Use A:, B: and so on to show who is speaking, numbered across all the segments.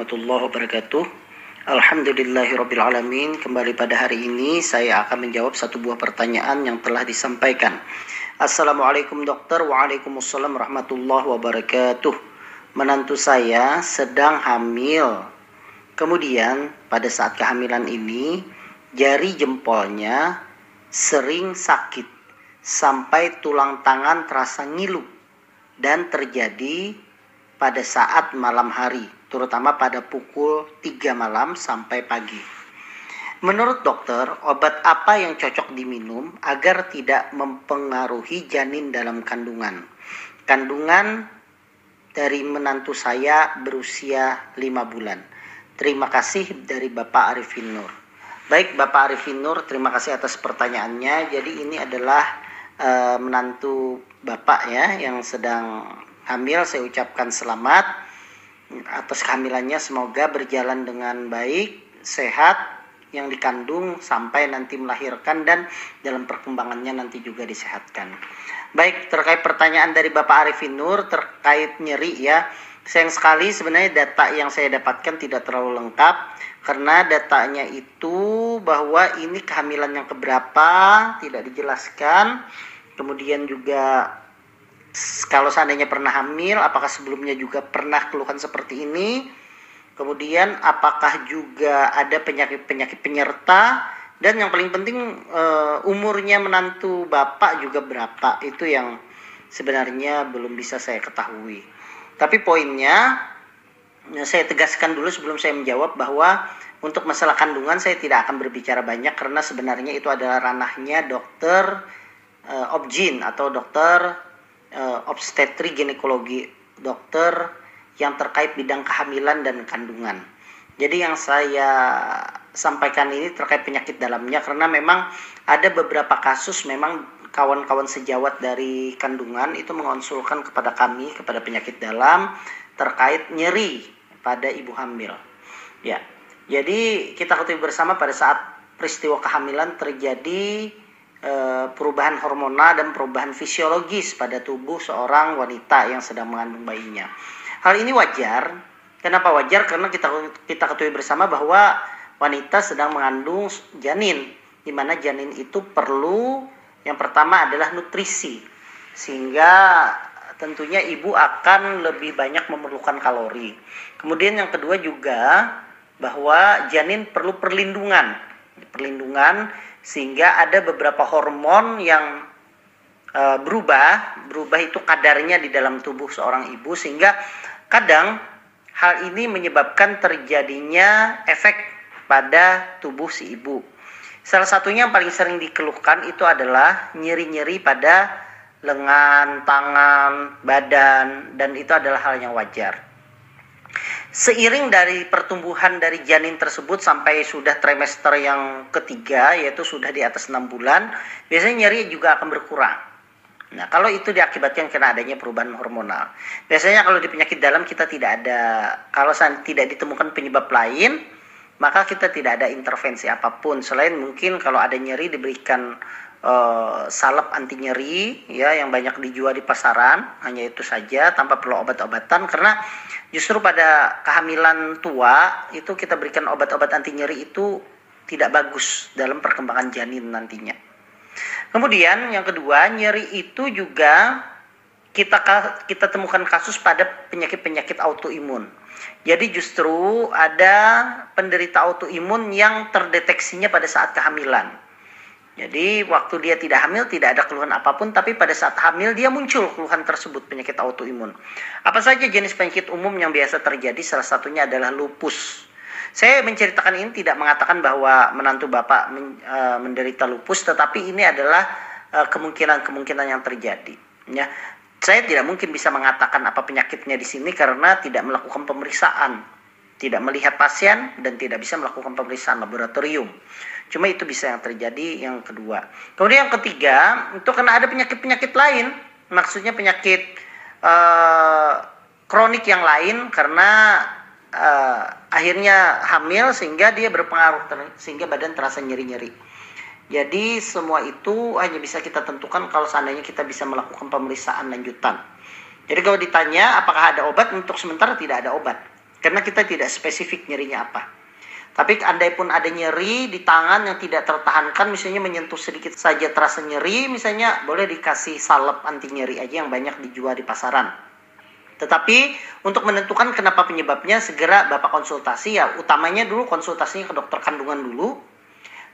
A: Warahmatullahi wabarakatuh. Alhamdulillahirrabbilalamin. Kembali pada hari ini saya akan menjawab satu buah pertanyaan yang telah disampaikan. Assalamualaikum dokter. Waalaikumsalam warahmatullahi wabarakatuh. Menantu saya sedang hamil. Kemudian pada saat kehamilan ini jari jempolnya sering sakit sampai tulang tangan terasa ngilu dan terjadi pada saat malam hari, terutama pada pukul 3 malam sampai pagi. Menurut dokter, obat apa yang cocok diminum agar tidak mempengaruhi janin dalam kandungan? Kandungan dari menantu saya berusia 5 bulan. Terima kasih dari Bapak Arifin Nur. Baik Bapak Arifin Nur, terima kasih atas pertanyaannya. Jadi ini adalah uh, menantu Bapak ya yang sedang hamil saya ucapkan selamat atas kehamilannya semoga berjalan dengan baik, sehat yang dikandung sampai nanti melahirkan dan dalam perkembangannya nanti juga disehatkan. Baik, terkait pertanyaan dari Bapak Arifin Nur terkait nyeri ya. Sayang sekali sebenarnya data yang saya dapatkan tidak terlalu lengkap karena datanya itu bahwa ini kehamilan yang keberapa tidak dijelaskan. Kemudian juga kalau seandainya pernah hamil, apakah sebelumnya juga pernah keluhan seperti ini? Kemudian apakah juga ada penyakit-penyakit penyerta? Dan yang paling penting uh, umurnya menantu bapak juga berapa? Itu yang sebenarnya belum bisa saya ketahui. Tapi poinnya saya tegaskan dulu sebelum saya menjawab bahwa untuk masalah kandungan saya tidak akan berbicara banyak karena sebenarnya itu adalah ranahnya dokter uh, obgyn atau dokter uh, obstetri ginekologi dokter yang terkait bidang kehamilan dan kandungan. Jadi yang saya sampaikan ini terkait penyakit dalamnya karena memang ada beberapa kasus memang kawan-kawan sejawat dari kandungan itu mengonsulkan kepada kami kepada penyakit dalam terkait nyeri pada ibu hamil. Ya. Jadi kita ketahui bersama pada saat peristiwa kehamilan terjadi perubahan hormonal dan perubahan fisiologis pada tubuh seorang wanita yang sedang mengandung bayinya. Hal ini wajar. Kenapa wajar? Karena kita kita ketahui bersama bahwa wanita sedang mengandung janin, di mana janin itu perlu yang pertama adalah nutrisi, sehingga tentunya ibu akan lebih banyak memerlukan kalori. Kemudian yang kedua juga bahwa janin perlu perlindungan, perlindungan sehingga ada beberapa hormon yang uh, berubah. Berubah itu kadarnya di dalam tubuh seorang ibu. Sehingga kadang hal ini menyebabkan terjadinya efek pada tubuh si ibu. Salah satunya yang paling sering dikeluhkan itu adalah nyeri-nyeri pada lengan, tangan, badan. Dan itu adalah hal yang wajar Seiring dari pertumbuhan dari janin tersebut sampai sudah trimester yang ketiga yaitu sudah di atas enam bulan, biasanya nyeri juga akan berkurang. Nah, kalau itu diakibatkan karena adanya perubahan hormonal. Biasanya kalau di penyakit dalam kita tidak ada kalau tidak ditemukan penyebab lain, maka kita tidak ada intervensi apa pun selain mungkin kalau ada nyeri diberikan uh, salep anti nyeri ya yang banyak dijual di pasaran hanya itu saja tanpa perlu obat-obatan karena justru pada kehamilan tua itu kita berikan obat-obat anti nyeri itu tidak bagus dalam perkembangan janin nantinya. Kemudian yang kedua nyeri itu juga kita kita temukan kasus pada penyakit-penyakit autoimun. Jadi justru ada penderita autoimun yang terdeteksinya pada saat kehamilan. Jadi waktu dia tidak hamil tidak ada keluhan apa pun tapi pada saat hamil dia muncul keluhan tersebut penyakit autoimun. Apa saja jenis penyakit umum yang biasa terjadi salah satunya adalah lupus. Saya menceritakan ini tidak mengatakan bahwa menantu Bapak men, uh, menderita lupus tetapi ini adalah e, kemungkinan-kemungkinan yang terjadi ya. Saya tidak mungkin bisa mengatakan apa penyakitnya di sini karena tidak melakukan pemeriksaan, tidak melihat pasien dan tidak bisa melakukan pemeriksaan laboratorium. Cuma itu bisa yang terjadi yang kedua. Kemudian yang ketiga, itu karena ada penyakit-penyakit lain. Maksudnya penyakit uh, kronik yang lain karena uh, akhirnya hamil sehingga dia berpengaruh sehingga badan terasa nyeri-nyeri. Jadi semua itu hanya bisa kita tentukan kalau seandainya kita bisa melakukan pemeriksaan lanjutan. Jadi kalau ditanya apakah ada obat untuk sementara tidak ada obat. Karena kita tidak spesifik nyerinya apa. Tapi andai pun ada nyeri di tangan yang tidak tertahankan, misalnya menyentuh sedikit saja terasa nyeri, misalnya boleh dikasih salep anti nyeri aja yang banyak dijual di pasaran. Tetapi untuk menentukan kenapa penyebabnya segera Bapak konsultasi ya utamanya dulu konsultasinya ke dokter kandungan dulu.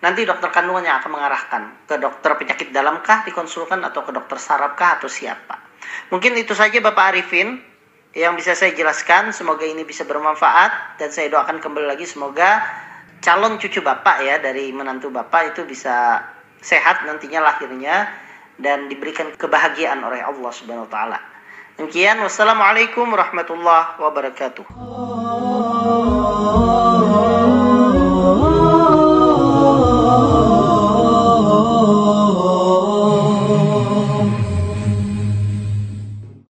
A: Nanti dokter kandungan yang akan mengarahkan ke dokter penyakit dalamkah dikonsulkan atau ke dokter sarafkah atau siapa. Mungkin itu saja Bapak Arifin yang bisa saya jelaskan. Semoga ini bisa bermanfaat dan saya doakan kembali lagi semoga calon cucu Bapak ya dari menantu Bapak itu bisa sehat nantinya lahirnya dan diberikan kebahagiaan oleh Allah Subhanahu wa taala. Demikian wassalamualaikum warahmatullahi wabarakatuh.